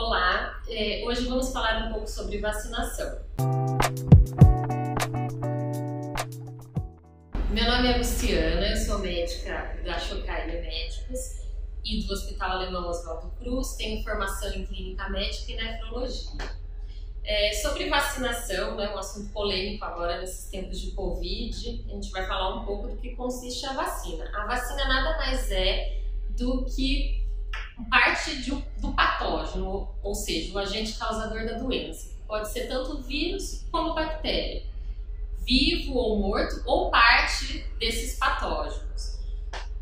Olá, é, hoje vamos falar um pouco sobre vacinação. Meu nome é Luciana, eu sou médica da Chocaile Médicos e do Hospital Alemão Oswaldo Cruz, tenho formação em clínica médica e nefrologia. É, sobre vacinação, né, um assunto polêmico agora nesses tempos de Covid, a gente vai falar um pouco do que consiste a vacina. A vacina nada mais é do que parte de, do patógeno, ou seja, o agente causador da doença. Pode ser tanto vírus como bactéria, vivo ou morto, ou parte desses patógenos.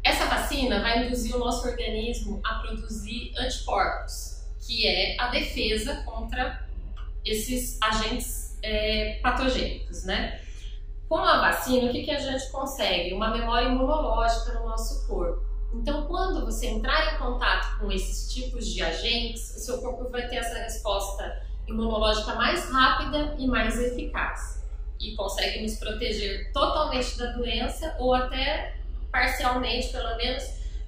Essa vacina vai induzir o nosso organismo a produzir anticorpos, que é a defesa contra esses agentes é, patogênicos, né? Com a vacina, o que, que a gente consegue? Uma memória imunológica no nosso corpo. Então, quando você entrar em contato com esses tipos de agentes, o seu corpo vai ter essa resposta imunológica mais rápida e mais eficaz. E consegue nos proteger totalmente da doença ou até parcialmente, pelo menos,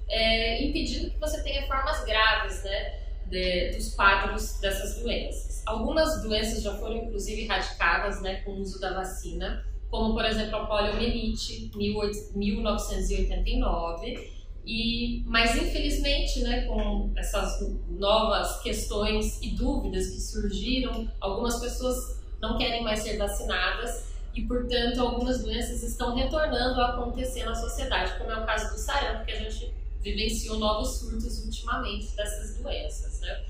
é, impedindo que você tenha formas graves né, de, dos quadros dessas doenças. Algumas doenças já foram, inclusive, erradicadas né, com o uso da vacina, como, por exemplo, a poliomielite, 1989 e, mas infelizmente, né, com essas novas questões e dúvidas que surgiram, algumas pessoas não querem mais ser vacinadas e, portanto, algumas doenças estão retornando a acontecer na sociedade, como é o caso do sarampo, que a gente vivenciou novos surtos ultimamente dessas doenças. Né?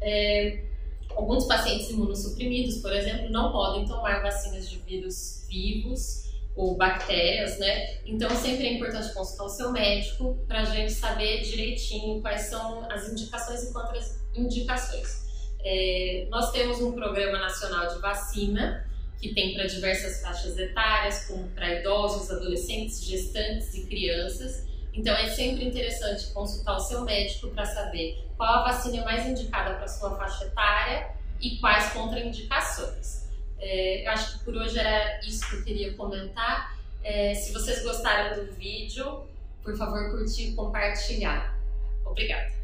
É, alguns pacientes imunossuprimidos, por exemplo, não podem tomar vacinas de vírus vivos ou bactérias, né? Então sempre é importante consultar o seu médico para a gente saber direitinho quais são as indicações e contraindicações. É, nós temos um programa nacional de vacina que tem para diversas faixas etárias, como para idosos, adolescentes, gestantes e crianças. Então é sempre interessante consultar o seu médico para saber qual a vacina é mais indicada para sua faixa etária e quais contraindicações. É, eu acho que por hoje era isso que eu queria comentar. É, se vocês gostaram do vídeo, por favor, curtir e compartilhar. Obrigada!